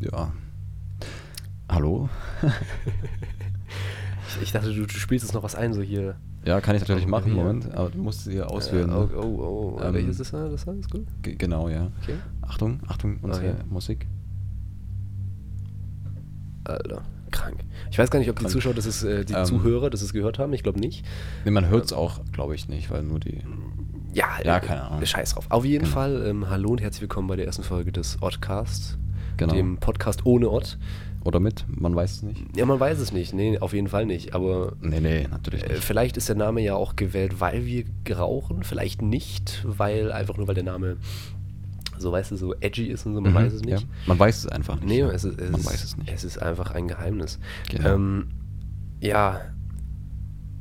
Ja. Hallo? Ich, ich dachte, du, du spielst jetzt noch was ein, so hier. Ja, kann ich natürlich Oh, machen, hier. Moment, aber du musst sie hier auswählen. Äh, ne? oh, oh, oh. Ähm, Welches ist das? Das ist gut. Ge- Genau, ja. Okay. Achtung, Achtung, unsere Okay. Musik. Alter, krank. Ich weiß gar nicht, ob die Krank. Zuschauer, das ist, äh, die Ähm, Zuhörer, das es gehört haben. Ich glaube nicht. Nee, man hört es auch, glaube ich, nicht, weil nur die. Ja, Ja, äh, keine Ahnung. Scheiß drauf. Auf jeden Genau. Fall, ähm, hallo und herzlich willkommen bei der ersten Folge des Oddcast. Genau. Dem Podcast ohne Odd. Oder mit, man weiß es nicht. Ja, man weiß es nicht. Nee, auf jeden Fall nicht. Aber Nee, nee, natürlich äh, nicht. vielleicht ist der Name ja auch gewählt, weil wir rauchen. Vielleicht nicht, weil einfach nur, weil der Name so, weißt du, so edgy ist und so. Man Mhm, weiß es nicht. Ja. Man weiß es einfach nicht. Nee, es ist, es man ist, weiß es nicht. Es ist einfach ein Geheimnis. Genau. Ähm, ja,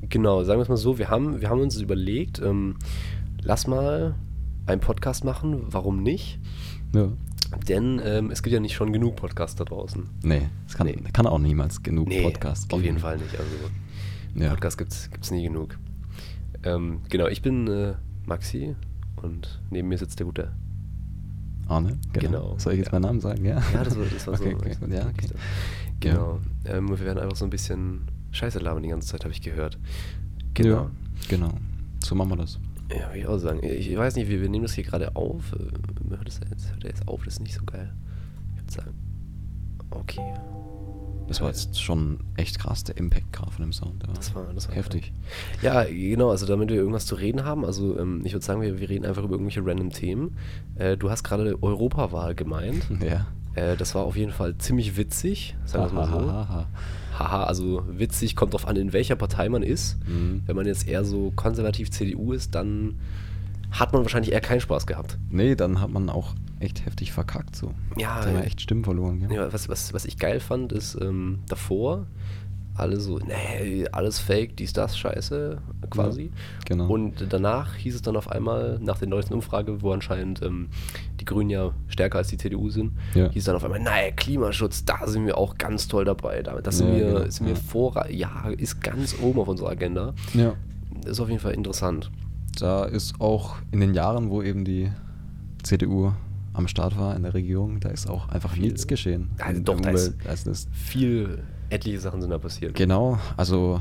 genau, sagen wir es mal so, wir haben, wir haben uns überlegt, ähm, lass mal einen Podcast machen, warum nicht? ja. Denn ähm, es gibt ja nicht schon genug Podcasts da draußen. Nee, es kann, Nee. kann auch niemals genug Podcasts geben. auf jeden Fall nicht. Also Ja. Podcast gibt es nie genug. Ähm, genau, ich bin äh, Maxi und neben mir sitzt der gute. Arne, genau. Genau, Soll ich jetzt ja. meinen Namen sagen? Ja, Ja, das war, das war okay, so. Okay, ja, okay. Genau. Ähm, wir werden einfach so ein bisschen Scheiße labern die ganze Zeit, habe ich gehört. Genau. Ja, genau. So machen wir das. Ja, würde ich auch sagen. Ich weiß nicht, wir, wir nehmen das hier gerade auf. Äh, Hört das jetzt, hört er jetzt auf? Das ist nicht so geil. Ich würde sagen. Okay. Das war jetzt schon echt krass, der Impact gerade von dem Sound. Ja. Das war, das war heftig. Ja, genau. Also, damit wir irgendwas zu reden haben. Also, ähm, ich würde sagen, wir, wir reden einfach über irgendwelche random Themen. Äh, du hast gerade Europawahl gemeint. Ja. Äh, das war auf jeden Fall ziemlich witzig. Sagen wir es mal so. Haha, also witzig, kommt drauf an, in welcher Partei man ist. Mhm. Wenn man jetzt eher so konservativ CDU ist, dann hat man wahrscheinlich eher keinen Spaß gehabt. Nee, dann hat man auch echt heftig verkackt so. Ja, Da haben wir äh, echt Stimmen verloren. Gell? Ja, was, was, was ich geil fand, ist ähm, davor alle so, nee, alles fake, dies, das, scheiße, quasi. Ja, genau. Und danach hieß es dann auf einmal, nach der neuesten Umfrage, wo anscheinend ähm, die Grünen ja stärker als die CDU sind, Ja. hieß es dann auf einmal, naja, Klimaschutz, da sind wir auch ganz toll dabei. Das sind Ja, wir, genau, sind wir ja. vor, ja, ist ganz oben auf unserer Agenda. Ja. Ist auf jeden Fall interessant. Da ist auch in den Jahren, wo eben die CDU am Start war in der Regierung, da ist auch einfach Viel. nichts geschehen. Also doch, da ist- also das Viel, etliche Sachen sind da passiert. Genau, also.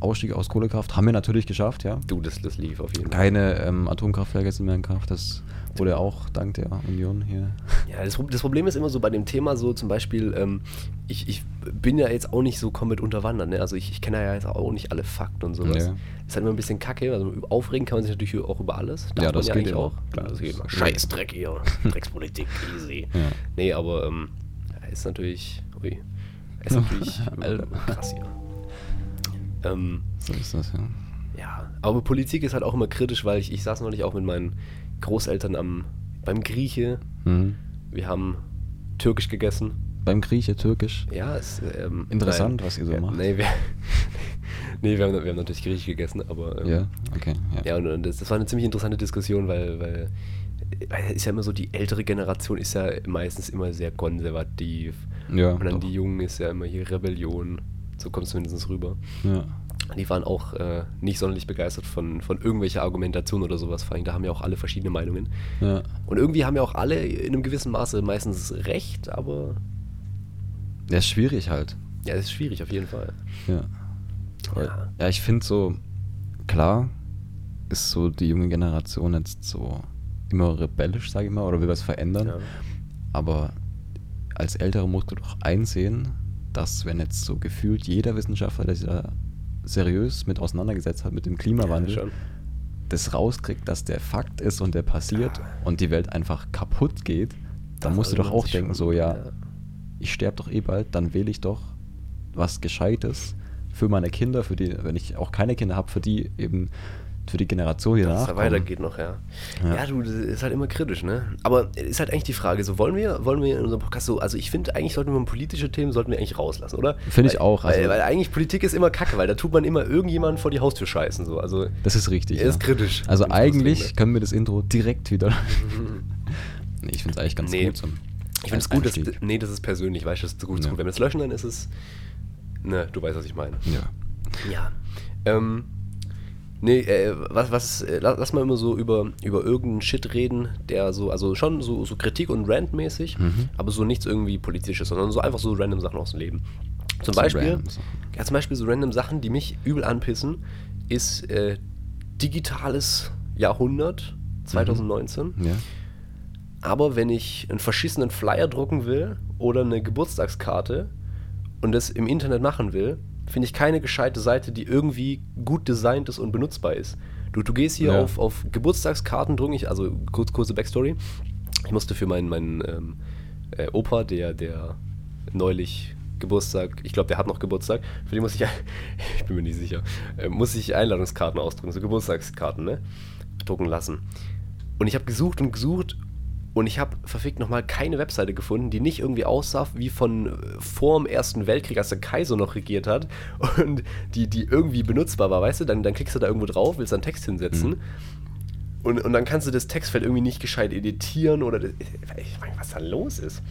Ausstieg aus Kohlekraft haben wir natürlich geschafft, ja. Du, das, das lief auf jeden Fall. Keine ähm, Atomkraftwerke sind mehr in Kraft, das wurde auch dank der Union hier. Ja, das, das Problem ist immer so bei dem Thema so zum Beispiel, ähm, ich, ich bin ja jetzt auch nicht so komplett unterwandert, ne? Also ich, ich kenne ja jetzt auch nicht alle Fakten und sowas. Ja. Ist halt immer ein bisschen kacke, also aufregen kann man sich natürlich auch über alles. Ja, man das geht eigentlich immer. auch. Klar, das geht immer. Scheiß Dreck hier, Dreckspolitik, easy. Ja. Nee, aber ähm, ja, ist natürlich, ui, ist natürlich Alter. krass hier. Ähm, So ist das, ja. ja, aber Politik ist halt auch immer kritisch, weil ich, ich saß neulich auch mit meinen Großeltern am, beim Grieche. Mhm. Wir haben türkisch gegessen. Beim Grieche, Türkisch. Ja, ist ähm, Interessant, was ihr so ja, macht. Nee, wir, nee wir, haben, wir haben natürlich griechisch gegessen, aber ähm, Ja, okay. Ja. ja und, und das, das war eine ziemlich interessante Diskussion, weil, weil, weil es ist ja immer so, die ältere Generation ist ja meistens immer sehr konservativ. Ja, und dann doch. die Jungen ist ja immer hier Rebellion. So kommt es zumindest rüber. ja. Die waren auch äh, nicht sonderlich begeistert von, von irgendwelcher Argumentation oder sowas. Vor allem, da haben ja auch alle verschiedene Meinungen. ja. Und irgendwie haben ja auch alle in einem gewissen Maße meistens recht, aber Der ist schwierig halt. ja, es ist schwierig auf jeden Fall. Ja. Ja. Ja, ich finde so, klar ist so die junge Generation jetzt so immer rebellisch, sage ich mal, oder will was verändern. Ja. Aber als Ältere musst du doch einsehen, dass wenn jetzt so gefühlt jeder Wissenschaftler, der sich da seriös mit auseinandergesetzt hat mit dem Klimawandel, Ja, das rauskriegt, dass der Fakt ist und der passiert Ja. und die Welt einfach kaputt geht, dann Da musst du sollte doch man auch denken, schon- so ja, ja. ich sterbe doch eh bald, dann wähle ich doch was Gescheites für meine Kinder, für die, wenn ich auch keine Kinder habe, für die eben, für die Generation, die Dass es danach da kommen. weitergeht noch, ja. Ja. ja. du, das ist halt immer kritisch, ne? Aber ist halt eigentlich die Frage, so wollen wir, wollen wir in unserem Podcast so, also ich finde, eigentlich sollten wir politische Themen sollten wir eigentlich rauslassen, oder? Finde ich auch, also- weil, weil eigentlich Politik ist immer kacke, weil da tut man immer irgendjemanden vor die Haustür scheißen, so. Also, Das ist richtig. Ist kritisch. Also eigentlich ne? können wir das Intro direkt wieder. nee, ich finde es eigentlich ganz Nee. gut. Zum ich finde es gut, dass, nee, das ist persönlich, weißt du, das ist gut, Ja. gut. Wenn wir es löschen, dann ist es, ne, du weißt, was ich meine. Ja. Ja. Ähm, Nee, äh, was, was, äh, lass, lass mal immer so über, über irgendeinen Shit reden, der so, also schon so, so Kritik und Rant-mäßig, Mhm. aber so nichts irgendwie politisches, sondern so einfach so random Sachen aus dem Leben. Zum So Beispiel, ja, zum Beispiel so random Sachen, die mich übel anpissen, ist äh, digitales Jahrhundert 2019. Ja. Aber wenn ich einen verschissenen Flyer drucken will oder eine Geburtstagskarte und das im Internet machen will, finde ich keine gescheite Seite, die irgendwie gut designt ist und benutzbar ist. Du, du gehst hier Ja. auf, auf Geburtstagskarten drucken, ich, also kurz, kurze Backstory. Ich musste für meinen, meinen ähm, äh, Opa, der, der neulich Geburtstag, ich glaube, der hat noch Geburtstag, für den muss ich, ich bin mir nicht sicher, äh, muss ich Einladungskarten ausdrucken, so Geburtstagskarten, ne? Drucken lassen. Und ich habe gesucht und gesucht und ich habe verfickt nochmal keine Webseite gefunden, die nicht irgendwie aussah wie von äh, vor dem Ersten Weltkrieg, als der Kaiser noch regiert hat und die, die irgendwie benutzbar war, weißt du? Dann, dann klickst du da irgendwo drauf, willst einen Text hinsetzen Mhm. und, und dann kannst du das Textfeld irgendwie nicht gescheit editieren oder das, ich meine, was da los ist.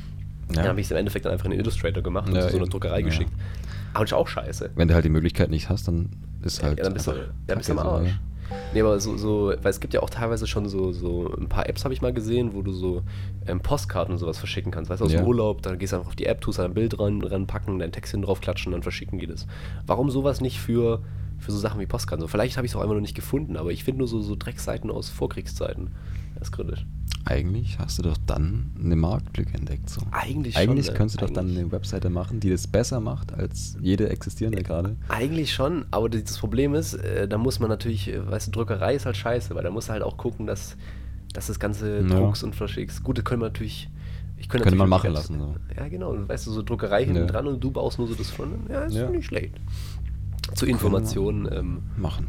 Dann habe ich es im Endeffekt dann einfach in den Illustrator gemacht und Ja, zu so einer. Druckerei Ja. geschickt. Aber ist auch scheiße. Wenn du halt die Möglichkeit nicht hast, dann ist halt. Ja, dann bist du, dann bist du am Arsch. Nee, aber so, so, weil es gibt ja auch teilweise schon so, so ein paar Apps, habe ich mal gesehen, wo du so ähm, Postkarten und sowas verschicken kannst. Weißt du, aus Ja. dem Urlaub, dann gehst du einfach auf die App, tust ein Bild ran, ranpacken, dein Text hin drauf klatschen, dann verschicken die das. Warum sowas nicht für, für so Sachen wie Postkarten? So, vielleicht habe ich es auch einfach noch nicht gefunden, aber ich finde nur so, so Dreckseiten aus Vorkriegszeiten. Das ist kritisch. Eigentlich hast du doch dann eine Marktlücke entdeckt. So. Eigentlich schon, Eigentlich ne? könntest du doch dann eine Webseite machen, die das besser macht als jede existierende gerade. Eigentlich schon, aber das Problem ist, äh, da muss man natürlich, äh, weißt du, Druckerei ist halt scheiße, weil da musst du halt auch gucken, dass, dass das Ganze Ja. druckst und verschickst. Gut, das können wir natürlich. Ich könnte Könnte man machen lassen, als- Ja, genau. Weißt du, so Druckerei hinten Ja. dran und du baust nur so das Frontend. Ja, ist Ja. nicht schlecht. Zur Information, ähm, Machen.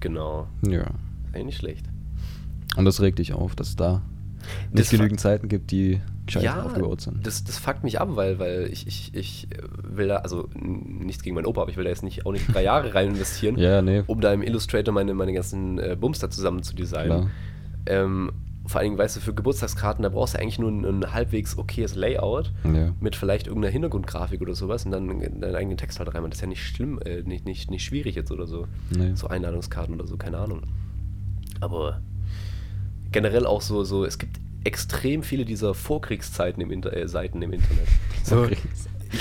genau. Ja. Eigentlich nicht schlecht. Und das regt dich auf, dass es da Das nicht genügend Zeiten gibt, die gescheit ja, aufgebaut sind. das, das fuckt mich ab, weil, weil ich, ich, ich will da, also nichts gegen meinen Opa, aber ich will da jetzt nicht, auch nicht drei Jahre rein investieren, Ja, nee. um da im Illustrator meine, meine ganzen äh, Bums da zusammen zu designen. Ähm, vor allen Dingen, weißt du, für Geburtstagskarten, da brauchst du eigentlich nur ein, ein halbwegs okayes Layout Ja. mit vielleicht irgendeiner Hintergrundgrafik oder sowas und dann deinen eigenen Text halt rein. Das ist ja nicht schlimm, äh, nicht, nicht, nicht schwierig jetzt oder so. Nee. So Einladungskarten oder so, keine Ahnung. Aber generell auch so, so es gibt extrem viele dieser Vorkriegszeiten im Inter äh, Seiten im Internet. So,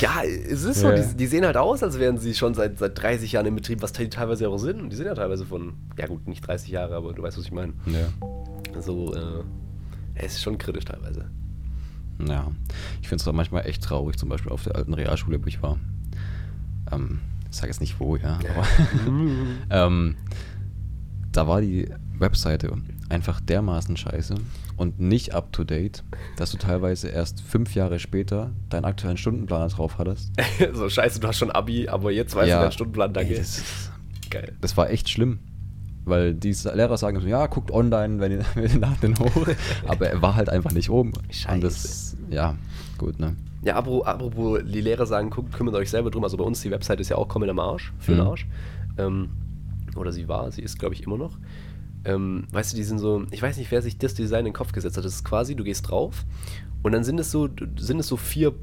ja, es ist so, Ja. die, die sehen halt aus, als wären sie schon seit, seit 30 Jahren im Betrieb, was die teilweise auch sind. Und die sind ja teilweise von, ja gut, nicht 30 Jahre, aber du weißt, was ich meine. Ja. So, äh, es ist schon kritisch teilweise. Ja. Ich finde es auch manchmal echt traurig, zum Beispiel auf der alten Realschule, wo ich war. Ähm, ich sage jetzt nicht wo, ja. Aber ähm, da war die Webseite einfach dermaßen scheiße und nicht up to date, dass du teilweise erst fünf Jahre später deinen aktuellen Stundenplaner drauf hattest. so, scheiße, du hast schon Abi, aber jetzt weißt du deinen Stundenplan, danke. Ey, das, Geil. das war echt schlimm. Weil die Lehrer sagen so, ja, guckt online, wenn ihr, wenn ihr ladet den hoch. Aber er war halt einfach nicht oben. Scheiße. Und das, ja, gut, ne? Ja, apropos, apropos die Lehrer sagen, guckt, kümmert euch selber drum. Also bei uns, die Website ist ja auch komplett am Arsch, für den Mhm. Arsch. Ähm, oder sie war, sie ist, glaube ich, immer noch. Ähm, weißt du, die sind so, ich weiß nicht, wer sich das Design in den Kopf gesetzt hat. Das ist quasi, du gehst drauf und dann sind es so, sind es so vier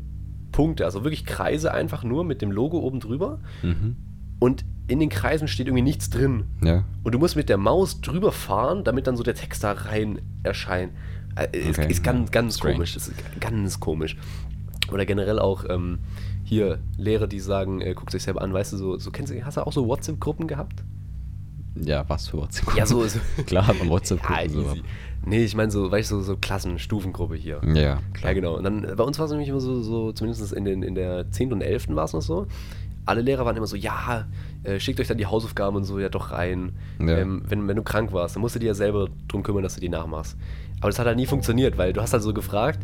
Punkte, also wirklich Kreise einfach nur mit dem Logo oben drüber. Mhm. Und in den Kreisen steht irgendwie nichts drin. Ja. Und du musst mit der Maus drüber fahren, damit dann so der Text da rein erscheint. Äh, Ist, Okay, ist ganz, ja. ganz Strange. komisch. Ist ganz komisch. Oder generell auch ähm, hier Lehrer, die sagen, äh, guckt euch selber an, weißt du, so, so kennst du, hast du auch so WhatsApp-Gruppen gehabt? Ja, was für WhatsApp? Ja, so. so Klar man WhatsApp ja, so. Nee, ich meine so, weißt du, so, so Klassen, Stufengruppe hier. Ja, Ja, genau. Und dann, bei uns war es nämlich immer so, so zumindest in, den, in der 10. und 11. war es noch so. Alle Lehrer waren immer so, ja, äh, schickt euch dann die Hausaufgaben und so ja doch rein. Ja. Ähm, wenn, wenn du krank warst, dann musst du dir ja selber drum kümmern, dass du die nachmachst. Aber das hat halt nie funktioniert, weil du hast halt so gefragt,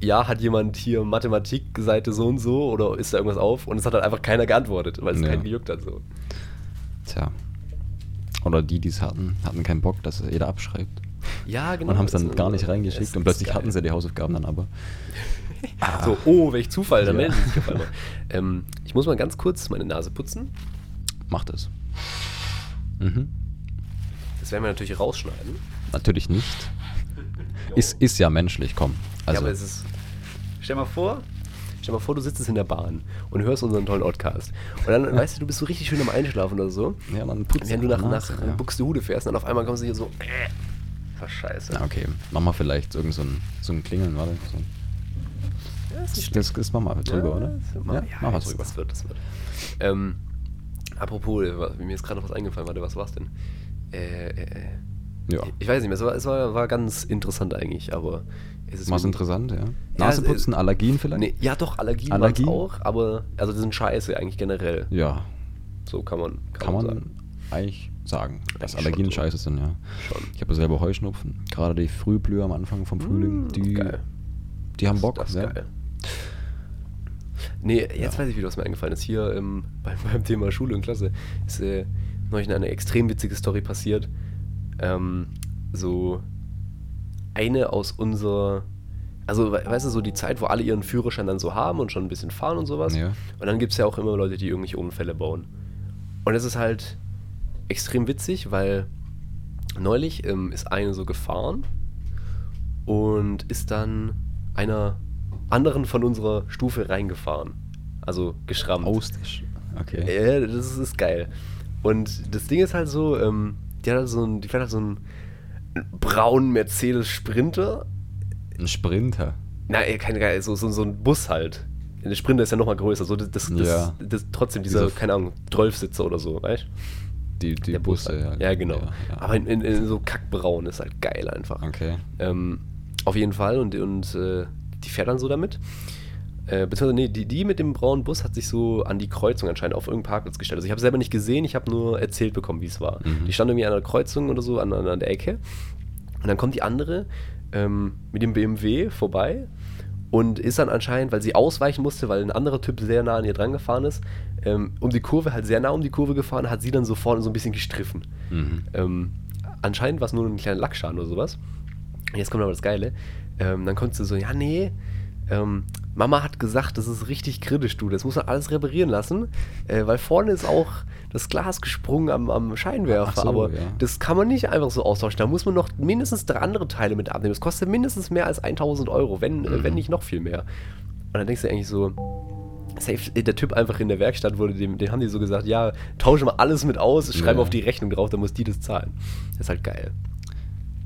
ja, hat jemand hier Mathematik-Seite so und so oder ist da irgendwas auf? Und es hat halt einfach keiner geantwortet, weil es Ja. keinen gejuckt hat. So. Tja. Oder die, die es hatten, hatten keinen Bock, dass jeder abschreibt. Ja, genau. Und haben es dann Also, gar nicht es reingeschickt und plötzlich geil. hatten sie die Hausaufgaben dann aber. So, oh, welch Zufall, dann Ja. melden sie sich auf einmal. Ähm, ich muss mal ganz kurz meine Nase putzen. Macht es. Mhm. Das werden wir natürlich rausschneiden. Natürlich nicht. Ist, ist ja menschlich, komm. ja, Also, aber es ist. Stell mal vor, Stell dir mal vor, du sitzt in der Bahn und hörst unseren tollen Podcast. Und dann, weißt du, du bist so richtig schön am Einschlafen oder so. Ja, dann putzt Wenn du nach, nach ja. Buxtehude fährst, und dann auf einmal kommst du hier so, äh, was scheiße. Ja, okay. Mach mal vielleicht irgend so ein, so ein Klingeln, warte. So. Ja, ist nicht Das, das machen wir drüber, oder? das- Ja, Ja, mach mal das, drüber. das wird, das wird. Ähm, apropos, äh, mir ist gerade noch was eingefallen, warte, was war's denn? Äh, äh, äh, Ja. Ich weiß nicht mehr, es war, es war, war ganz interessant eigentlich, aber es ist Was interessant, ja. Ja, Naseputzen, es- Allergien vielleicht? Nee, ja doch, Allergien, Allergien? Auch, aber also das sind scheiße eigentlich generell. Ja, So kann man, kann man sagen. eigentlich sagen, dass Eigentlich Allergien so. scheiße sind, ja. Schon. Ich habe selber Heuschnupfen. Gerade die Frühblüher am Anfang vom Frühling, Mm, die, geil. die haben Das- Bock. Das ist ja. geil. Nee, jetzt Ja. weiß ich wieder, was mir eingefallen ist. Hier ähm, beim, beim Thema Schule und Klasse ist äh, neulich eine extrem witzige Story passiert. Ähm, so eine aus unserer, also we- weißt du, so die Zeit, wo alle ihren Führerschein dann so haben und schon ein bisschen fahren und sowas. Ja. Und dann gibt es ja auch immer Leute, die irgendwelche Unfälle bauen. Und es ist halt extrem witzig, weil neulich ähm, ist eine so gefahren und ist dann einer anderen von unserer Stufe reingefahren. Also geschrammt. Aus Okay. Ja, das ist geil. Und das Ding ist halt so, ähm, die hat so ein, die fährt halt so einen braunen Mercedes Sprinter. Ein Sprinter. Nein, kein geil, so, so, so ein Bus halt. Der Sprinter ist ja nochmal größer. So das, das, das, Ja. das, trotzdem dieser, Dieser- keine Ahnung, 12-Sitzer oder so, weißt Die, die Der Bus Busse, halt. Ja, genau. Ja, ja. Aber in, in, in so kackbraun ist halt geil einfach. Okay. Ähm, auf jeden Fall und, und äh, die fährt dann so damit. Äh, beziehungsweise, nee, die, die mit dem braunen Bus hat sich so an die Kreuzung anscheinend auf irgendeinen Parkplatz gestellt. Also ich habe selber nicht gesehen, ich habe nur erzählt bekommen, wie es war. Mhm. Die stand irgendwie an einer Kreuzung oder so, an, an, der Ecke. Und dann kommt die andere ähm, mit dem BMW vorbei und ist dann anscheinend, weil sie ausweichen musste, weil ein anderer Typ sehr nah an ihr dran gefahren ist, ähm, um die Kurve, halt sehr nah um die Kurve gefahren, hat sie dann so vorne so ein bisschen gestriffen. Mhm. Ähm, anscheinend war es nur ein kleiner Lackschaden oder sowas. Jetzt kommt aber das Geile. Ähm, dann kommt sie so, ja, nee, ähm, Mama hat gesagt, das ist richtig kritisch, du. Das muss man alles reparieren lassen, äh, weil vorne ist auch das Glas gesprungen am, am Scheinwerfer. So, aber ja. das kann man nicht einfach so austauschen. Da muss man noch mindestens drei andere Teile mit abnehmen. Das kostet mindestens mehr als 1000 Euro, wenn, äh, Mhm. wenn nicht noch viel mehr. Und dann denkst du eigentlich so, safe, äh, der Typ einfach in der Werkstatt wurde, dem, den haben die so gesagt, ja, tausche mal alles mit aus, schreib Ja. auf die Rechnung drauf, dann muss die das zahlen. Das ist halt geil.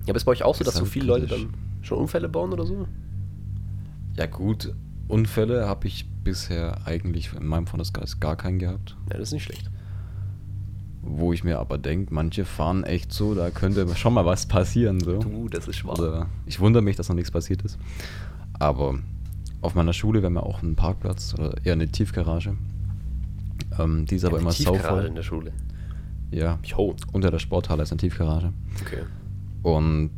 Ja, aber ist bei euch auch so, dass so halt viele Leute kritisch. dann schon Unfälle bauen oder so? Ja, gut. Unfälle habe ich bisher eigentlich in meinem Freundeskreis gar keinen gehabt. Ja, das ist nicht schlecht. Wo ich mir aber denke, manche fahren echt so, da könnte schon mal was passieren. So. Du, das ist wahr. Oder ich wundere mich, dass noch nichts passiert ist. Aber auf meiner Schule, wir haben ja auch einen Parkplatz oder eher eine Tiefgarage. Ähm, die ist aber Ja, immer die Tiefgarage sauvoll. in der Schule. Ja, Jo. unter der Sporthalle ist eine Tiefgarage. Okay. Und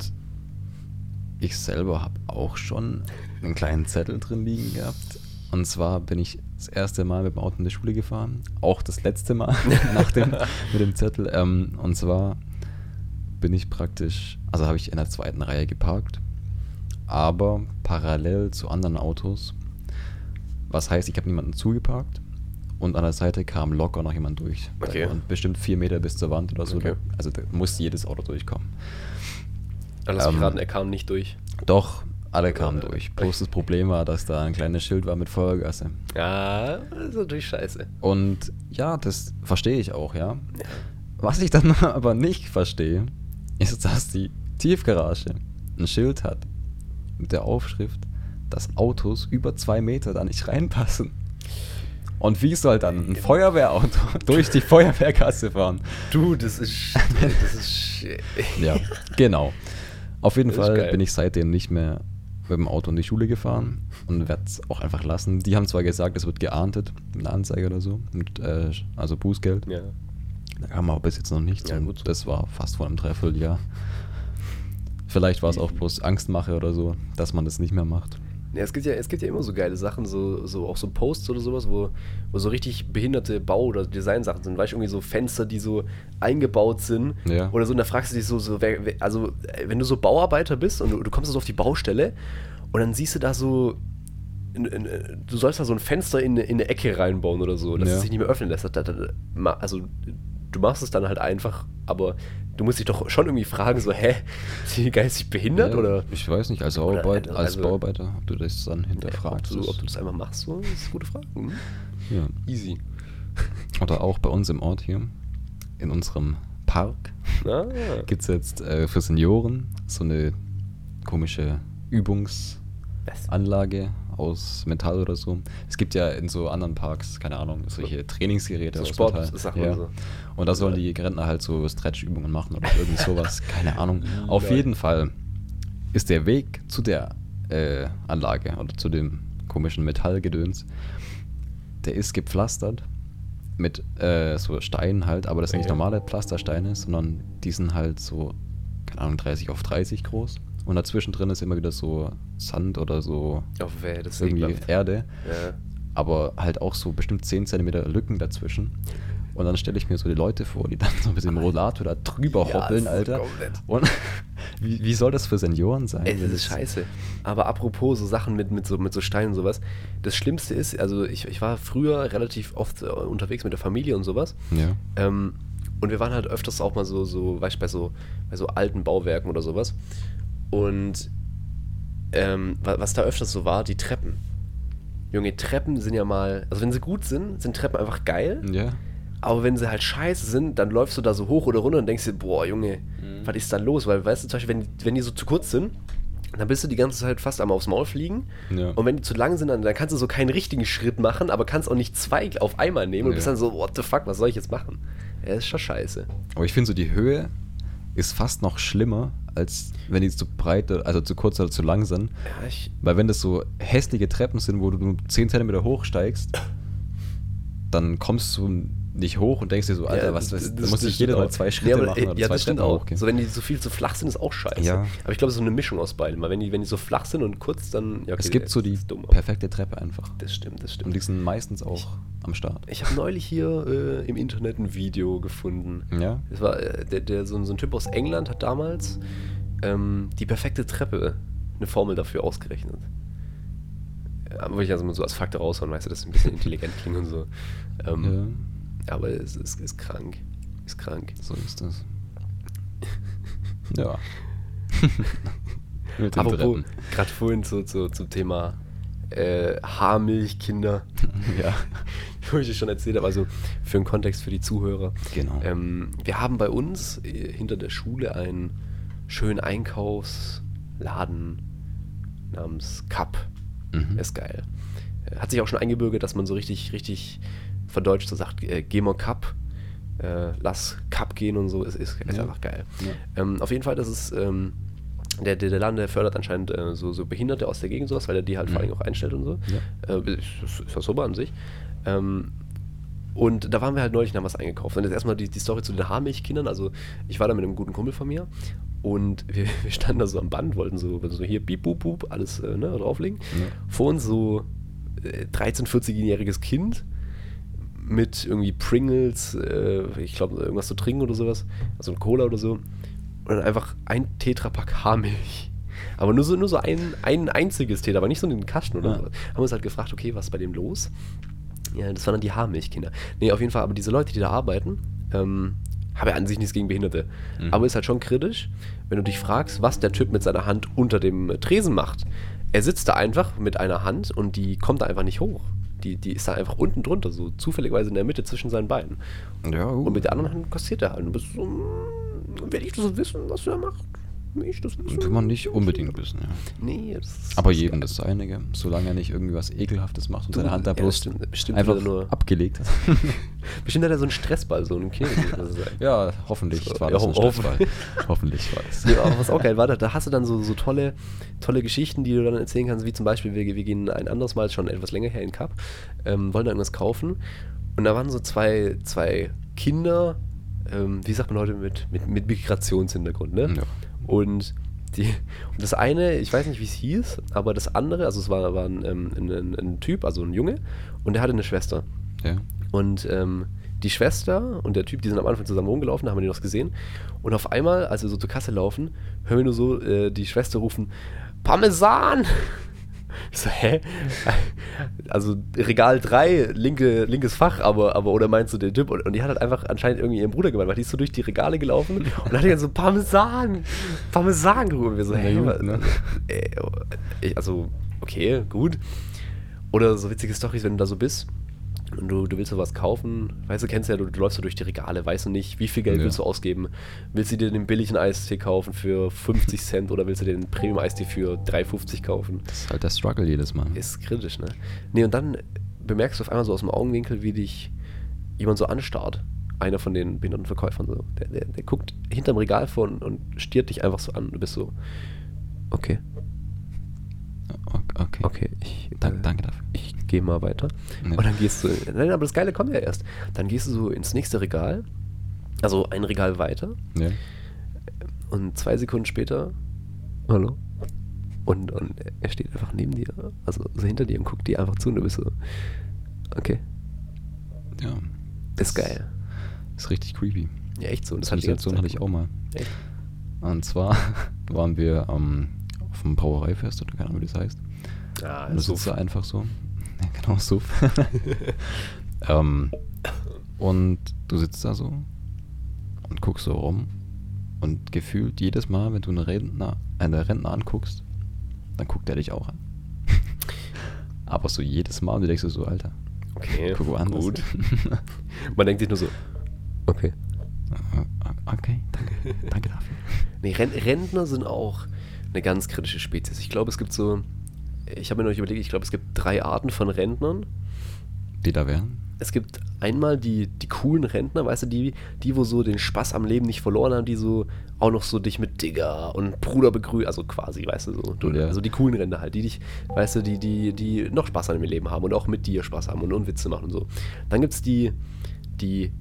ich selber habe auch schon einen kleinen Zettel drin liegen gehabt. Und zwar bin ich das erste Mal mit dem Auto in die Schule gefahren. Auch das letzte Mal nach dem, mit dem Zettel. Ähm, und zwar bin ich praktisch, also habe ich in der zweiten Reihe geparkt, aber parallel zu anderen Autos. Was heißt, ich habe niemanden zugeparkt und an der Seite kam locker noch jemand durch. Okay. Und bestimmt vier Meter bis zur Wand oder so. Okay. Also da muss jedes Auto durchkommen. Dann mich Ähm, raten, er kam nicht durch. Doch, alle kamen Äh, durch. Bloß das Problem war, dass da ein kleines Schild war mit Feuergasse. Ja, das ist natürlich scheiße. Und ja, das verstehe ich auch, ja. Was ich dann aber nicht verstehe, ist, dass die Tiefgarage ein Schild hat mit der Aufschrift, dass Autos über zwei Meter da nicht reinpassen. Und wie soll dann ein Feuerwehrauto durch die Feuerwehrgasse fahren? Du, das ist. Das ist. Ja, genau. Auf jeden Fall geil. bin ich seitdem nicht mehr mit dem Auto in die Schule gefahren und werde es auch einfach lassen. Die haben zwar gesagt, es wird geahndet mit einer Anzeige oder so, mit, äh, also Bußgeld. Ja. Da kam aber bis jetzt noch nichts Ja, und das war fast vor einem Dreivierteljahr. Vielleicht war es auch bloß Angstmache oder so, dass man das nicht mehr macht. Ja, es gibt ja, es gibt ja immer so geile Sachen, so, so auch so Posts oder sowas, wo, wo so richtig behinderte Bau- oder Designsachen sind. Weißt du, irgendwie so Fenster, die so eingebaut sind. Ja. Oder so, und da fragst du dich so, so wer, wer, also äh, wenn du so Bauarbeiter bist und du, du kommst so auf die Baustelle und dann siehst du da so, in, in, du sollst da so ein Fenster in, eine- in eine Ecke reinbauen oder so, dass Ja. es sich nicht mehr öffnen lässt. Also du machst es dann halt einfach, aber du musst dich doch schon irgendwie fragen, so, hä, sind die geistig behindert Ja, oder? Ich weiß nicht, als, Oder- Bauarbeiter, als also- Bauarbeiter, ob du das dann Ob hinterfragst. du, ob du das einfach machst, so, das ist eine gute Frage. Hm? ja. Easy. Oder auch bei uns im Ort hier, in unserem Park, Ah, gibt es jetzt äh, für Senioren so eine komische Übungsanlage? Aus Metall oder so. Es gibt ja in so anderen Parks, keine Ahnung, solche Trainingsgeräte So aus Sportsachen Metall. und so. Und da sollen die Rentner halt so Stretch-Übungen machen oder irgend sowas, keine Ahnung. Auf Lol. jeden Fall ist der Weg zu der äh, Anlage oder zu dem komischen Metallgedöns, der ist gepflastert mit äh, so Steinen halt, aber das sind nicht Ja. normale Pflastersteine, sondern die sind halt so, keine Ahnung, 30 auf 30 groß. Und dazwischen drin ist immer wieder so Sand oder so das ist irgendwie ekelhaft. Erde, Ja. aber halt auch so bestimmt 10 Zentimeter Lücken dazwischen. Und dann stelle ich mir so die Leute vor, die dann so mit dem Rollator da drüber Ja, hoppeln, Alter. Und wie, wie soll das für Senioren sein? Ey, das ist scheiße. Aber apropos so Sachen mit, mit, so, mit so Steinen und sowas. Das Schlimmste ist, also ich, ich war früher relativ oft äh, unterwegs mit der Familie und sowas. Ja. Ähm, und wir waren halt öfters auch mal so, so weißt du, bei so, bei so alten Bauwerken oder sowas. Und ähm, wa- was da öfters so war, die Treppen. Junge, Treppen sind ja mal, also wenn sie gut sind, sind Treppen einfach geil. Ja. Aber wenn sie halt scheiße sind, dann läufst du da so hoch oder runter und denkst dir, boah, Junge, Mhm. was ist da los? Weil, weißt du, zum Beispiel, wenn, wenn die so zu kurz sind, dann bist du die ganze Zeit fast einmal aufs Maul fliegen. Ja. Und wenn die zu lang sind, dann, dann kannst du so keinen richtigen Schritt machen, aber kannst auch nicht zwei auf einmal nehmen und Ja. bist dann so, what the fuck, was soll ich jetzt machen? Ja, ist schon scheiße. Aber ich finde so, die Höhe ist fast noch schlimmer, als wenn die zu breit, also zu kurz oder zu lang sind. Ja, Weil wenn das so hässliche Treppen sind, wo du nur 10 Zentimeter hochsteigst, dann kommst du nicht hoch und denkst dir so, Alter, ja, was, das- das- da muss ich jedes stimmt Mal zwei Schritte Nee, aber, machen äh, Ja, das stimmt auch. hochgehen. So, wenn die so viel zu flach sind, ist auch scheiße. Ja. Aber ich glaube, es ist so eine Mischung aus beiden. Weil wenn die, wenn die so flach sind und kurz, dann, ja, okay, es gibt so die perfekte Treppe einfach. Das stimmt, das Und stimmt. die sind meistens auch am Start. Ich habe neulich hier äh, im Internet ein Video gefunden. Ja? Das war äh, der, der, so, ein- so ein Typ aus England hat damals ähm, die perfekte Treppe, eine Formel dafür ausgerechnet. Ja, wollte ich also mal so als Fakt raushauen, weißt du, dass es ein bisschen intelligent klingt und so. Ähm, Aber es ist, ist krank. Ist krank. So ist das. ja. Mit Treppen. gerade vorhin so, so, zum Thema äh, Haarmilchkinder, Ja. wo ich es schon erzählt habe, also für den Kontext für die Zuhörer. Genau. Ähm, wir haben bei uns äh, hinter der Schule einen schönen Einkaufsladen namens Cup. Mhm. Ist geil. Hat sich auch schon eingebürgert, dass man so richtig, richtig verdeutscht so sagt, äh, geh mal Cup, äh, lass Cup gehen und so, ist, ist, ist Ja. einfach geil. Ja. Ähm, auf jeden Fall, das ist, ähm, der, der, der Laden, der fördert anscheinend äh, so, so Behinderte aus der Gegend sowas, weil er die halt vor Mhm. allem auch einstellt und so. Ja. Äh, ist, ist, das super an sich. Ähm, und da waren wir halt neulich und haben was eingekauft. Und jetzt erstmal die, die Story zu den Haarmilchkindern. Also, ich war da mit einem guten Kumpel von mir und wir, wir standen da so am Band, wollten so, so hier piep, boop, boop, alles äh, ne, drauflegen. Ja. Vor uns so äh, 13-, 14-jähriges Kind mit irgendwie Pringles, äh, ich glaube, irgendwas zu trinken oder sowas, also ein Cola oder so. Und dann einfach ein Tetrapack Haarmilch. Aber nur so, nur so ein, ein einziges Tetra, aber nicht so in den Kasten oder Ja. so. Haben wir uns halt gefragt, okay, was ist bei dem los? Ja, das waren dann die Haarmilchkinder. Nee, auf jeden Fall, aber diese Leute, die da arbeiten, ähm, haben ja an sich nichts gegen Behinderte. Mhm. Aber ist halt schon kritisch, wenn du dich fragst, was der Typ mit seiner Hand unter dem Tresen macht. Er sitzt da einfach mit einer Hand und die kommt da einfach nicht hoch. Die, die ist da einfach unten drunter, so zufälligerweise in der Mitte zwischen seinen Beinen. Ja, uh. Und mit der anderen Hand kassiert er halt. Und du bist so, mm, will ich das wissen, was er macht? Ich das wissen? Will man nicht unbedingt wissen, ja. Nee, das. Aber jedem das Seinige, solange er nicht irgendwie was Ekelhaftes macht und Du, seine Hand da ja, bloß stimmt, bestimmt einfach nur- abgelegt hat. Bestimmt hat er so einen Stressball, so einen Kind. ja, hoffentlich So, war ja, das ein ho- hoff- Stressfall. hoffentlich war das. Nee, aber was auch geil war, da, da hast du dann so, so tolle, tolle Geschichten, die du dann erzählen kannst, wie zum Beispiel, wir, wir gehen ein anderes Mal, schon etwas länger her in Cup, ähm, wollen da irgendwas kaufen und da waren so zwei, zwei Kinder, ähm, wie sagt man heute, mit, mit, mit Migrationshintergrund, ne? Ja. Und, die, und das eine, ich weiß nicht, wie es hieß, aber das andere, also es war, war ein, ähm, ein, ein, ein Typ, also ein Junge, und der hatte eine Schwester. Ja. Und ähm, die Schwester und der Typ, die sind am Anfang zusammen rumgelaufen, da haben wir die noch gesehen. Und auf einmal, als wir so zur Kasse laufen, hören wir nur so äh, die Schwester rufen: Parmesan! Ich so, hä? Also Regal 3, linke, linkes Fach, aber, aber oder meinst du den Typ? Und, und die hat halt einfach anscheinend irgendwie ihren Bruder gemeint, weil die ist so durch die Regale gelaufen und hat dann so Parmesan, Parmesan gerufen. Wir so, hä? gut, was- ne? äh, Also, okay, gut. Oder so witzige Storys, wenn du da so bist und du, du willst sowas kaufen, weißt du, kennst ja, du, du läufst so durch die Regale, weißt du nicht, wie viel Geld Ja. willst du ausgeben? Willst du dir den billigen Eistee kaufen für 50 Cent oder willst du dir den Premium-Eistee für 3,50 kaufen? Das ist halt der Struggle jedes Mal. Ist kritisch, ne? Nee, und dann bemerkst du auf einmal so aus dem Augenwinkel, wie dich jemand so anstarrt. Einer von den behinderten Verkäufern so. Der, der, der guckt hinterm Regal vor und, und stiert dich einfach so an. Du bist so, okay, Okay. okay, ich, Dank, äh, danke dafür. ich gehe mal weiter. Ja. Und dann gehst du, nein, aber das Geile kommt ja erst. Dann gehst du so ins nächste Regal, also ein Regal weiter Ja. und zwei Sekunden später, hallo? Und, und er steht einfach neben dir, also so hinter dir und guckt dir einfach zu und du bist so, okay, ja. ist geil. Ist richtig creepy. Ja, echt so. Und Das die Situation hatte ich auch mal. Echt? Und zwar waren wir ähm, auf dem Brauereifest, oder keine Ahnung, wie das heißt. Ja, Und du sitzt da einfach so. Ja, genau, so. ähm, und du sitzt da so und guckst so rum. Und gefühlt jedes Mal, wenn du einen Rentner, einen Rentner anguckst, dann guckt er dich auch an. Aber so jedes Mal und du denkst so, Alter, Okay, guck woanders. gut. Man denkt sich nur so, okay. okay, danke, danke dafür. Nee, Ren Rentner sind auch eine ganz kritische Spezies. Ich glaube, es gibt so, ich habe mir noch überlegt, ich glaube, es gibt drei Arten von Rentnern. Die da wären? Es gibt einmal die, die coolen Rentner, weißt du, die, die, wo so den Spaß am Leben nicht verloren haben, die so auch noch so dich mit Digger und Bruder begrüßen, also quasi, weißt du, so. Du, Ja. Also die coolen Rentner halt, die dich, weißt du, die, die, die noch Spaß an dem Leben haben und auch mit dir Spaß haben und, und Witze machen und so. Dann gibt es die, die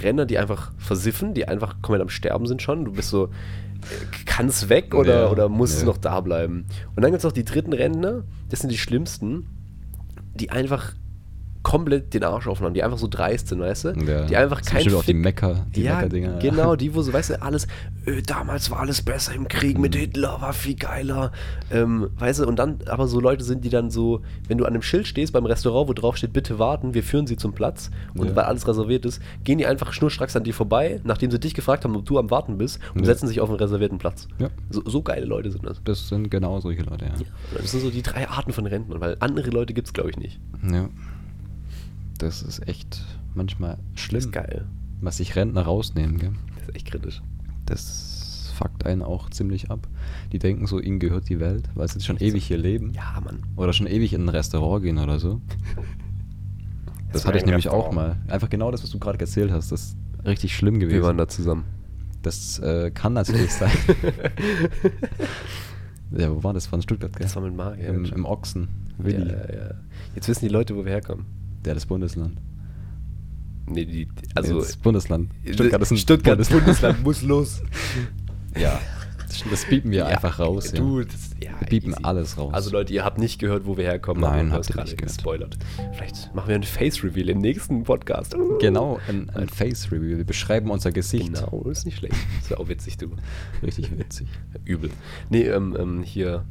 Rentner, die einfach versiffen, die einfach komplett am Sterben sind schon. Du bist so, äh, kannst weg oder, Ja, oder musst ja. noch da bleiben. Und dann gibt es noch die dritten Rentner, das sind die schlimmsten, die einfach komplett den Arsch aufnahmen, die einfach so dreist sind, weißt du? Ja, Die einfach kein bestimmt auch die Fick- Mecker, die ja, Mecker-Dinger. genau, die, wo so, weißt du, alles, äh, damals war alles besser im Krieg Mhm. mit Hitler, war viel geiler, ähm, weißt du, und dann aber so Leute sind, die dann so, wenn du an einem Schild stehst beim Restaurant, wo drauf steht, bitte warten, wir führen sie zum Platz, und Ja. weil alles reserviert ist, gehen die einfach schnurstracks an dir vorbei, nachdem sie dich gefragt haben, ob du am Warten bist, und Ja. setzen sich auf einen reservierten Platz. Ja. So, so geile Leute sind das. Das sind genau solche Leute, ja. Das sind so die drei Arten von Rentnern, weil andere Leute gibt es, glaube ich, nicht. Ja. Das ist echt manchmal schlimm, Das ist geil. was sich Rentner rausnehmen, gell? Das ist echt kritisch. Das fuckt einen auch ziemlich ab. Die denken so, ihnen gehört die Welt, weil sie schon ewig hier leben. Ja, Mann. Oder schon ewig in ein Restaurant gehen oder so. Das Das hatte ich nämlich auch mal. Einfach genau das, was du gerade erzählt hast. Das ist richtig schlimm gewesen. Wir waren da zusammen. Das äh, kann natürlich sein. ja, wo war das? In Stuttgart, gell? Das war mit Mario. Im, Im Ochsen. Willi. Ja, ja. Jetzt wissen die Leute, wo wir herkommen. Der das Bundesland. Nee, die, also. das Bundesland. Stuttgart ist ein Stuttgart Bundesland. Bundesland muss los. Ja. Das, piepen wir einfach raus. Du, ja. das, ja, Wir piepen easy. alles raus. Also Leute, ihr habt nicht gehört, wo wir herkommen. Nein, habt ihr gerade nicht gespoilert. Vielleicht machen wir ein Face-Reveal im nächsten Podcast. Genau, ein, ein Face-Review. Wir beschreiben unser Gesicht. Genau, ist nicht schlecht. Das wäre auch witzig, du. Richtig witzig. Übel. Nee, ähm, ähm, hier.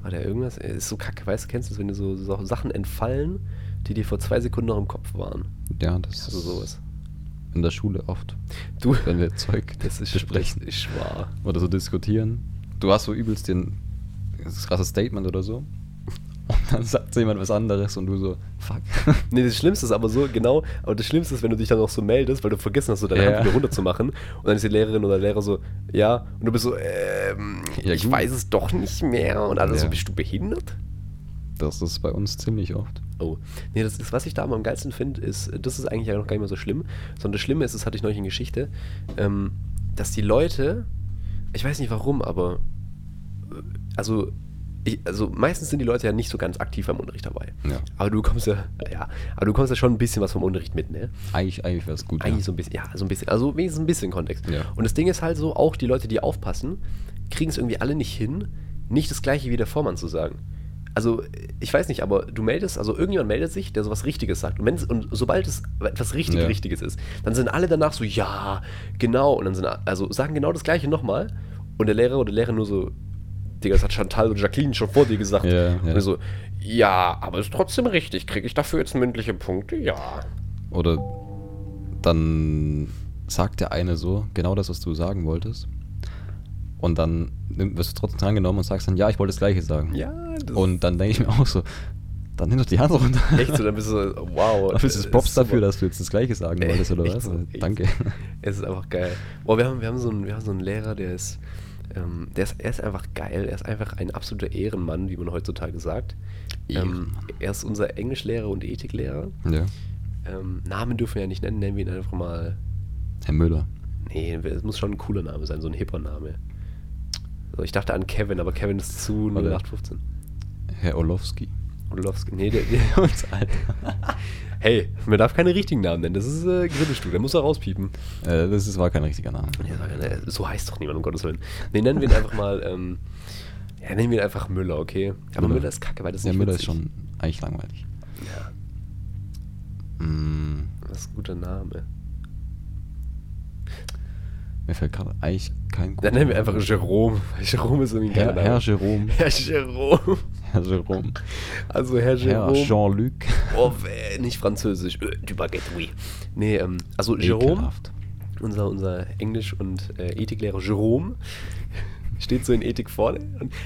War da irgendwas? Äh, Ist so kacke, weißt du, kennst du das, wenn dir so, so Sachen entfallen, die dir vor zwei Sekunden noch im Kopf waren? Ja, das Also ist sowas. in der Schule oft. Du, Wenn wir Zeug das ist, besprechen. das ist wahr. oder so diskutieren. Du hast so übelst den das krasse Statement oder so. Und dann sagt so jemand was anderes und du so, fuck. Nee, das Schlimmste ist aber so, genau, aber das Schlimmste ist, wenn du dich dann noch so meldest, weil du vergessen hast, so deine Ja. Hand wieder runterzumachen. Und dann ist die Lehrerin oder der Lehrer so, ja, und du bist so, ähm, Ja, ich gut. weiß es doch nicht mehr. Und alle so, Ja. bist du behindert? Das ist bei uns ziemlich oft. Oh, nee, das ist, was ich da am geilsten finde, ist, das ist eigentlich ja noch gar nicht mehr so schlimm, sondern das Schlimme ist, das hatte ich neulich in Geschichte, ähm, dass die Leute, ich weiß nicht warum, aber, äh, also, ich, also meistens sind die Leute ja nicht so ganz aktiv beim Unterricht dabei. Ja. Aber du kommst ja, ja, aber du kommst ja schon ein bisschen was vom Unterricht mit, ne? Eigentlich, eigentlich wäre es gut. Eigentlich ja. so ein bisschen, ja, so ein bisschen, also wenigstens ein bisschen Kontext. Ja. Und das Ding ist halt so, auch die Leute, die aufpassen, kriegen es irgendwie alle nicht hin, nicht das gleiche wie der Vormann zu sagen. Also, ich weiß nicht, aber du meldest, also irgendjemand meldet sich, der sowas Richtiges sagt. Und, und sobald es etwas richtig Ja. Richtiges ist, dann sind alle danach so, ja, genau. Und dann sind, also sagen genau das Gleiche nochmal. Und der Lehrer oder Lehrer nur so, Digga, das hat Chantal und Jacqueline schon vor dir gesagt. Ja, ja. Und so, ja, aber ist trotzdem richtig. Kriege ich dafür jetzt mündliche Punkte? Ja. Oder dann sagt der eine so, genau das, was du sagen wolltest. Und dann wirst du trotzdem drangenommen und sagst dann, ja, ich wollte das Gleiche sagen. Ja, das Und dann denke ich mir auch so, dann nimm doch die Hand runter. echt so, dann bist du so, wow. Dafür ist es äh, Props dafür, dass du jetzt das Gleiche sagen wolltest, oder was? so, echt Danke. Es ist einfach geil. Boah, wir haben, wir haben, so, einen, wir haben so einen Lehrer, der ist, ähm, der ist, er ist einfach geil. Er ist einfach ein absoluter Ehrenmann, wie man heutzutage sagt. Ähm, er ist unser Englischlehrer und Ethiklehrer. Ja. Ähm, Namen dürfen wir ja nicht nennen, nennen wir ihn einfach mal. Herr Müller. Nee, es muss schon ein cooler Name sein, so ein hipper Name. So, ich dachte an Kevin, aber Kevin ist zu Warte. 0815. Herr Orlowski. Orlowski. Nee, der, der Uns Alter. Hey, man darf keine richtigen Namen nennen. Das ist äh, Grillstuhl, der muss er rauspiepen. Äh, das ist, war kein richtiger Name. Ja, äh, so heißt doch niemand, um Gottes Willen. Nee, nennen wir ihn einfach mal, ähm, ja, nennen wir ihn einfach Müller, okay? Aber Müller, Müller. ist kacke, weil das ist Ja, nicht Müller ist witzig. schon eigentlich langweilig. Ja, Mm, das ist ein guter Name. Mir fällt gerade eigentlich kein Dann nennen wir einfach Jerome. Jerome ist irgendwie ein Herr, Herr. Jerome. Herr Jerome. Herr Jerome. Also Herr Herr Jerome. Jean-Luc. oh, nicht französisch. Äh, Du baguette, oui. Nee, ähm, also Jerome, Ekelhaft. unser, unser Englisch- und äh, Ethiklehrer Jerome, steht so in Ethik vorne.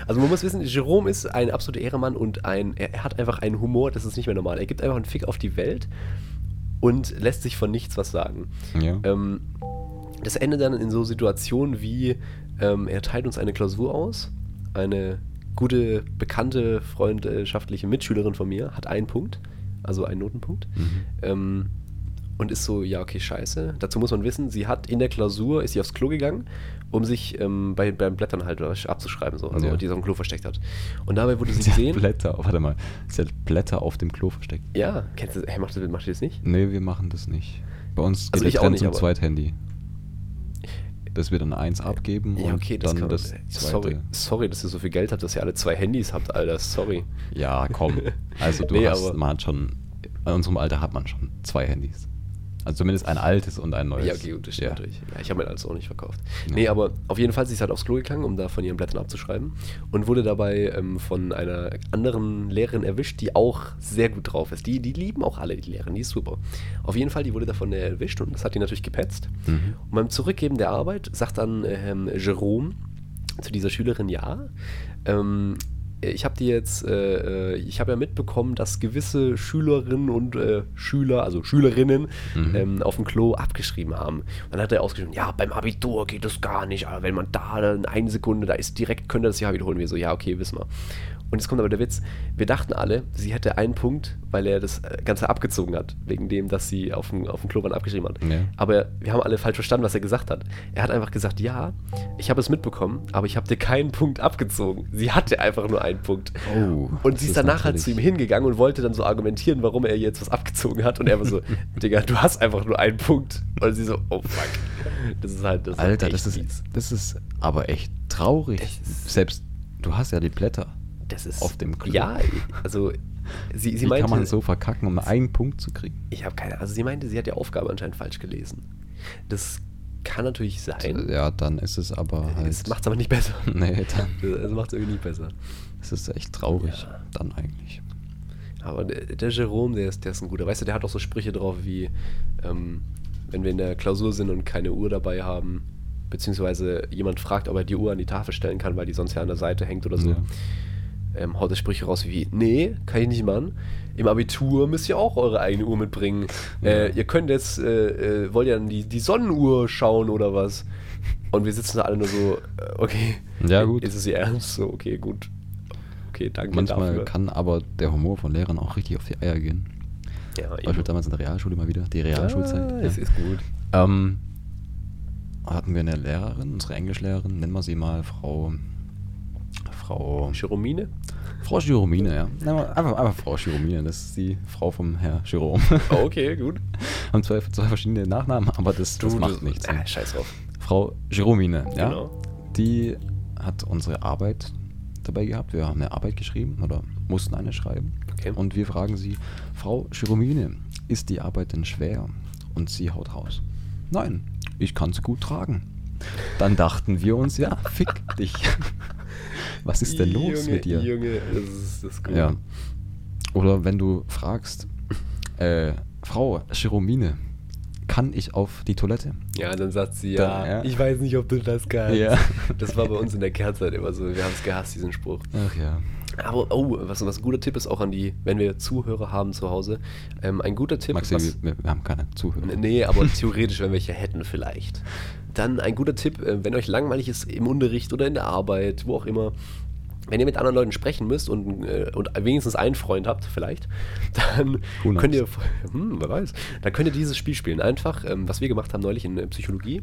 Also man muss wissen, Jerome ist ein absoluter Ehremann und ein, er, er hat einfach einen Humor, das ist nicht mehr normal. Er gibt einfach einen Fick auf die Welt und lässt sich von nichts was sagen. Ja. Ähm, das endet dann in so Situationen wie, ähm, er teilt uns eine Klausur aus, eine gute, bekannte, freundschaftliche Mitschülerin von mir hat einen Punkt, also einen Notenpunkt. Mhm. Ähm, und ist so, ja, okay, scheiße. Dazu muss man wissen, sie hat in der Klausur, ist sie aufs Klo gegangen, um sich ähm, bei, beim Blättern halt abzuschreiben, so, also Ja. die sie auf dem Klo versteckt hat. Und dabei wurde sie Sie gesehen. Blätter, warte mal. Sie hat Blätter auf dem Klo versteckt. Ja, kennst du, hey, macht, ihr- ihr das nicht? Nee, wir machen das nicht. Bei uns Also geht ich der auch Trend nicht, zum Zweithandy. Dass wir dann eins abgeben Ja, und okay, das dann kann das man, zweite. sorry, sorry, dass ihr so viel Geld habt, dass ihr alle zwei Handys habt, Alter, sorry. Ja, komm. Also du Nee, hast, man hat schon, in unserem Alter hat man schon zwei Handys. Also zumindest ein altes und ein neues. Ja, okay, gut, das stimmt Ja. natürlich. Ja, ich habe mein altes auch nicht verkauft. Ja. Nee, aber auf jeden Fall, sie ist halt aufs Klo gegangen, um da von ihren Blättern abzuschreiben und wurde dabei ähm, von einer anderen Lehrerin erwischt, die auch sehr gut drauf ist. Die, die lieben auch alle die Lehrerin, die ist super. Auf jeden Fall, die wurde davon erwischt und das hat die natürlich gepetzt. Mhm. Und beim Zurückgeben der Arbeit sagt dann ähm, Jerome zu dieser Schülerin, ja, ähm, ich habe die jetzt, äh, äh, ich habe ja mitbekommen, dass gewisse Schülerinnen und äh, Schüler, also Schülerinnen, Mhm. ähm, auf dem Klo abgeschrieben haben. Und dann hat er ausgeschrieben, ja, beim Abitur geht das gar nicht, aber wenn man da in eine Sekunde, da ist direkt, könnte das ja wiederholen. Wir so, ja, okay, wissen wir. Und jetzt kommt aber der Witz, wir dachten alle, sie hätte einen Punkt, weil er das äh, Ganze abgezogen hat, wegen dem, dass sie auf dem, auf dem Kloband abgeschrieben hat. Ja. Aber wir haben alle falsch verstanden, was er gesagt hat. Er hat einfach gesagt, ja, ich habe es mitbekommen, aber ich habe dir keinen Punkt abgezogen. Sie hatte einfach nur einen Punkt. Oh, und sie ist ist danach halt natürlich- zu ihm hingegangen und wollte dann so argumentieren, warum er ihr jetzt was abgezogen hat. Und er war so, Digga, du hast einfach nur einen Punkt. Und sie so, oh fuck. Das ist halt das. ist Alter, echt das ist, fies. das ist aber echt traurig. Ist- Selbst, du hast ja die Blätter. Das ist auf dem Klo. Ja, also sie, sie Wie meinte, kann man so verkacken, um einen Punkt zu kriegen? ich habe keine, also sie meinte, sie hat die Aufgabe anscheinend falsch gelesen. Das kann natürlich sein. Ja, dann ist es aber halt. Es macht es aber nicht besser. Nee, dann. Es macht es irgendwie nicht besser. Es ist echt traurig. Ja. Dann eigentlich. Aber der, der Jerome, der ist, der ist ein guter. Weißt du, der hat auch so Sprüche drauf wie, ähm, wenn wir in der Klausur sind und keine Uhr dabei haben, beziehungsweise jemand fragt, ob er die Uhr an die Tafel stellen kann, weil die sonst ja an der Seite hängt oder so, Ja. Ähm, haut er Sprüche raus wie, nee, kann ich nicht machen. Im Abitur müsst ihr auch eure eigene Uhr mitbringen. Äh, ihr könnt jetzt, äh, äh, wollt ihr dann die, die Sonnenuhr schauen oder was? Und wir sitzen da alle nur so, äh, okay. Ja, gut. Ist es ihr ernst? So, okay, gut. Okay, danke Manchmal dafür. kann aber der Humor von Lehrern auch richtig auf die Eier gehen. ja, Beispiel damals in der Realschule mal wieder. Die Realschulzeit. Ah, ja. es ist gut. Ähm, hatten wir eine Lehrerin, unsere Englischlehrerin, nennen wir sie mal Frau. Frau. Jeromine? Frau Giromine, ja. Einfach, einfach Frau Giromine, das ist die Frau vom Herr Jerome. Oh, okay, gut. Haben zwei, zwei verschiedene Nachnamen, aber das, das macht nichts. Ah, scheiß drauf. Frau Giromine, ja. Genau. Die hat unsere Arbeit dabei gehabt. Wir haben eine Arbeit geschrieben oder mussten eine schreiben. Okay. Und wir fragen sie, Frau Giromine, ist die Arbeit denn schwer? Und sie haut raus. Nein, ich kann es gut tragen. Dann dachten wir uns, ja, fick dich. Was ist denn los Junge, mit dir? Junge, das ist, das gut. Ja. Oder wenn du fragst, äh, Frau Jeromine, kann ich auf die Toilette? Ja, dann sagt sie, ja, ja. ich weiß nicht, ob du das kannst. Ja. Das war bei uns in der Kerzzeit immer so. Wir haben es gehasst, diesen Spruch. Ach ja. Aber, oh, was, was ein guter Tipp ist auch an die, wenn wir Zuhörer haben zu Hause. Ähm, ein guter Tipp, Maxi, was, wir, wir haben keine Zuhörer. Nee, aber theoretisch, wenn wir welche hätten, vielleicht. Dann ein guter Tipp, äh, wenn euch langweilig ist im Unterricht oder in der Arbeit, wo auch immer, wenn ihr mit anderen Leuten sprechen müsst und, äh, und wenigstens einen Freund habt, vielleicht, dann könnt ihr, hm, wer weiß, dann könnt ihr dieses Spiel spielen. Einfach, ähm, was wir gemacht haben neulich in äh, Psychologie,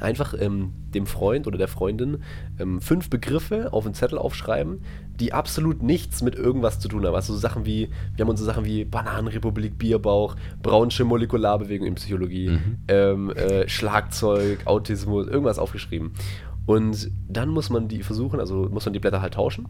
einfach ähm, dem Freund oder der Freundin ähm, fünf Begriffe auf einen Zettel aufschreiben, die absolut nichts mit irgendwas zu tun haben. Also so Sachen wie, wir haben uns so Sachen wie Bananenrepublik, Bierbauch, Braunsche Molekularbewegung in Psychologie, Mhm. ähm, äh, Schlagzeug, Autismus, irgendwas aufgeschrieben. Und dann muss man die versuchen, also muss man die Blätter halt tauschen,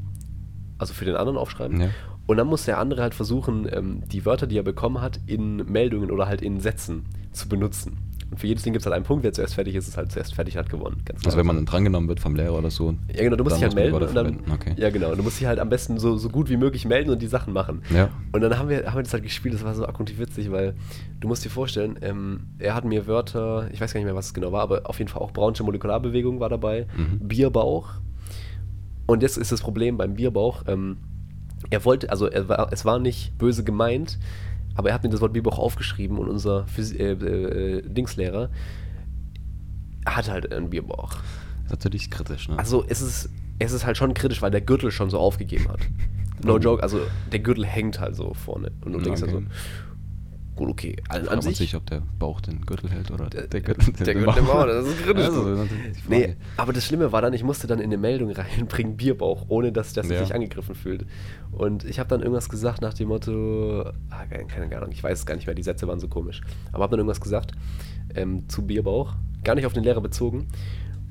also für den anderen aufschreiben. Ja. Und dann muss der andere halt versuchen, ähm, die Wörter, die er bekommen hat, in Meldungen oder halt in Sätzen zu benutzen. Und für jedes Ding gibt es halt einen Punkt, wer zuerst fertig ist, ist halt zuerst fertig hat gewonnen. Ganz Also klar. wenn man drangenommen wird vom Lehrer oder so. Ja, genau, du musst dich halt melden und dann. okay. Ja, genau, du musst dich halt am besten so, so gut wie möglich melden und die Sachen machen. Ja. Und dann haben wir, haben wir das halt gespielt, das war so abgrundtief witzig, weil du musst dir vorstellen, ähm, er hat mir Wörter, ich weiß gar nicht mehr, was es genau war, aber auf jeden Fall auch Braunsche Molekularbewegung war dabei, Mhm. Bierbauch. Und jetzt ist das Problem beim Bierbauch, ähm, er wollte, also er war, es war nicht böse gemeint, aber er hat mir das Wort Bierbauch aufgeschrieben und unser Physi äh, äh, Dingslehrer hat halt einen Bierbauch. Das ist natürlich kritisch, ne? Also es ist, es ist halt schon kritisch, weil der Gürtel schon so aufgegeben hat. No joke, also der Gürtel hängt halt so vorne. Und du denkst okay. also, gut, okay. An, Fragt an man sich, sich, ob der Bauch den Gürtel hält oder Der- der, Gürtel der Gürtel den Bauch, das ist kritisch. Also. Nee, aber das Schlimme war dann, ich musste dann in eine Meldung reinbringen, Bierbauch, ohne dass das Ja. sich angegriffen fühlt. Und ich habe dann irgendwas gesagt nach dem Motto, ah, keine, keine Ahnung, ich weiß es gar nicht mehr, die Sätze waren so komisch. Aber habe dann irgendwas gesagt ähm, zu Bierbauch, gar nicht auf den Lehrer bezogen.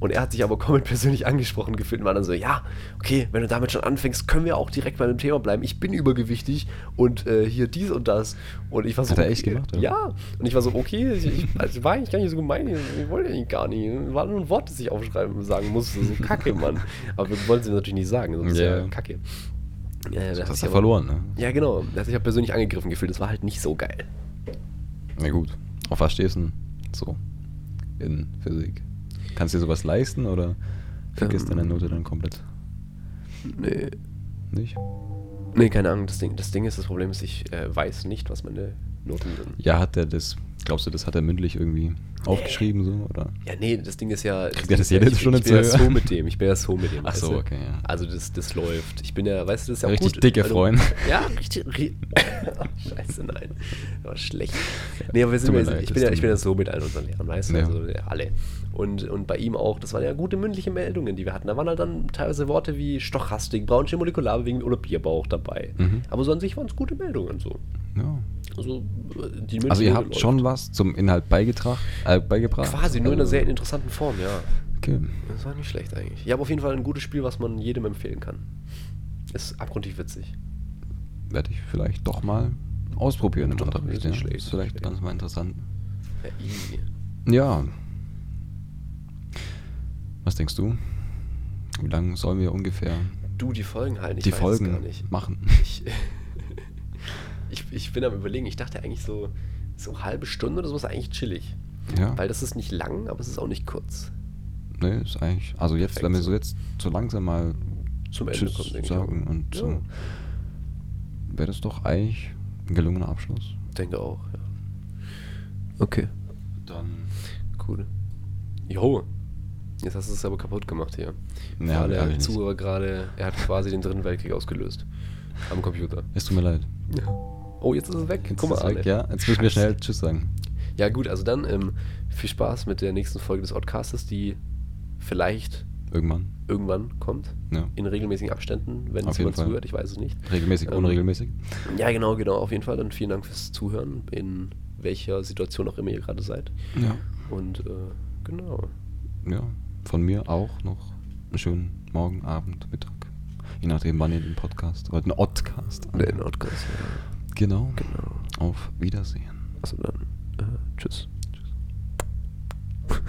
Und er hat sich aber komplett persönlich angesprochen gefühlt und war dann so, ja, okay, wenn du damit schon anfängst, können wir auch direkt bei dem Thema bleiben. Ich bin übergewichtig und äh, hier dies und das. Und ich war so, Hat er echt okay, gemacht, oder? Ja. Und ich war so, okay, ich, ich, also war eigentlich gar nicht so gemein, ich wollte eigentlich gar nicht. War nur ein Wort, das ich aufschreiben sagen musste. So kacke, Mann. Aber wir wollen es ihm natürlich nicht sagen, sonst ist Ja. ja kacke. Ja, Das hast du aber- verloren, ne? Ja, genau. Der hat sich ja persönlich angegriffen gefühlt. Das war halt nicht so geil. Na gut. Auf was stehst du denn so in Physik? Kannst du dir sowas leisten oder vergisst Ähm. deine Note dann komplett Nee. nicht? Nee, keine Ahnung. Das Ding, das Ding ist, das Problem ist, ich äh, weiß nicht, was meine Noten sind. Ja, hat er das, glaubst du, das hat er mündlich irgendwie aufgeschrieben so? Oder? Ja, nee, das Ding ist ja. Kriegt er das ist ja, jede ich, Stunde ich bin ja zu so hören? mit dem. Ich bin ja so mit dem. Ach so, okay, ja. Also das, das läuft. Ich bin ja, weißt du, das ist ja Richtig gut. dicke Also- Freund. Ja, richtig. ri- Scheiße, nein. War schlecht. Nee, aber wir sind ja, leid, ich, bin ja, ich bin ja so mit allen unseren Lehrern, weißt du? Ja. Also ja, alle. Und, und bei ihm auch, das waren ja gute mündliche Meldungen, die wir hatten. Da waren halt dann teilweise Worte wie Stochastik, Braunsche Molekularbewegung oder Bierbauch dabei. Mhm. Aber so an sich waren es gute Meldungen so. Ja. Also, Also ihr habt läuft. schon was zum Inhalt beigetragen, äh, beigebracht? Quasi, nur in einer sehr interessanten Form, ja. Okay. Das war nicht schlecht eigentlich. Ja, aber auf jeden Fall ein gutes Spiel, was man jedem empfehlen kann. Ist abgrundtief witzig. Werde ich vielleicht doch mal ausprobieren im Doch, Unterricht. ist schlecht, Ist vielleicht ganz mal interessant. Ja. Ja. Was denkst du? Wie lange sollen wir ungefähr Du, die Folgen halt, ich die Folgen machen? Ich, ich, ich bin am überlegen, ich dachte eigentlich so, so halbe Stunde oder so ist eigentlich chillig. Ja. Weil das ist nicht lang, aber es ist auch nicht kurz. Nee, ist eigentlich. Also jetzt, Perfekt wenn wir so. jetzt so langsam mal Zum Ende Tschüss kommen, ich sagen auch. und Ja. wäre das doch eigentlich ein gelungener Abschluss. Denke auch, ja. Okay, Dann. cool. Jo, jetzt hast du es aber kaputt gemacht hier. Für Ja, alle ehrlich nicht. Zuhörer gerade, er hat quasi den dritten Weltkrieg ausgelöst. Am Computer. Es tut mir leid. Oh, jetzt ist es weg. Jetzt Guck mal, weg, ja. Jetzt müssen wir schnell Tschüss sagen. Ja, gut, also dann ähm, viel Spaß mit der nächsten Folge des Podcastes, die vielleicht Irgendwann. irgendwann kommt. Ja. In regelmäßigen Abständen, wenn Auf es jemand Fall. zuhört, ich weiß es nicht. Regelmäßig, Ähm, unregelmäßig. Ja, genau, genau, auf jeden Fall. Dann vielen Dank fürs Zuhören, in welcher Situation auch immer ihr gerade seid. Ja. Und äh, genau. Ja. Von mir auch noch einen schönen Morgen, Abend, Mittag. Je nachdem, wann ihr den Podcast oder den Oddcast anhört. Nordkreis, ja. Genau. genau. Auf Wiedersehen. Also dann, äh, tschüss. Tschüss.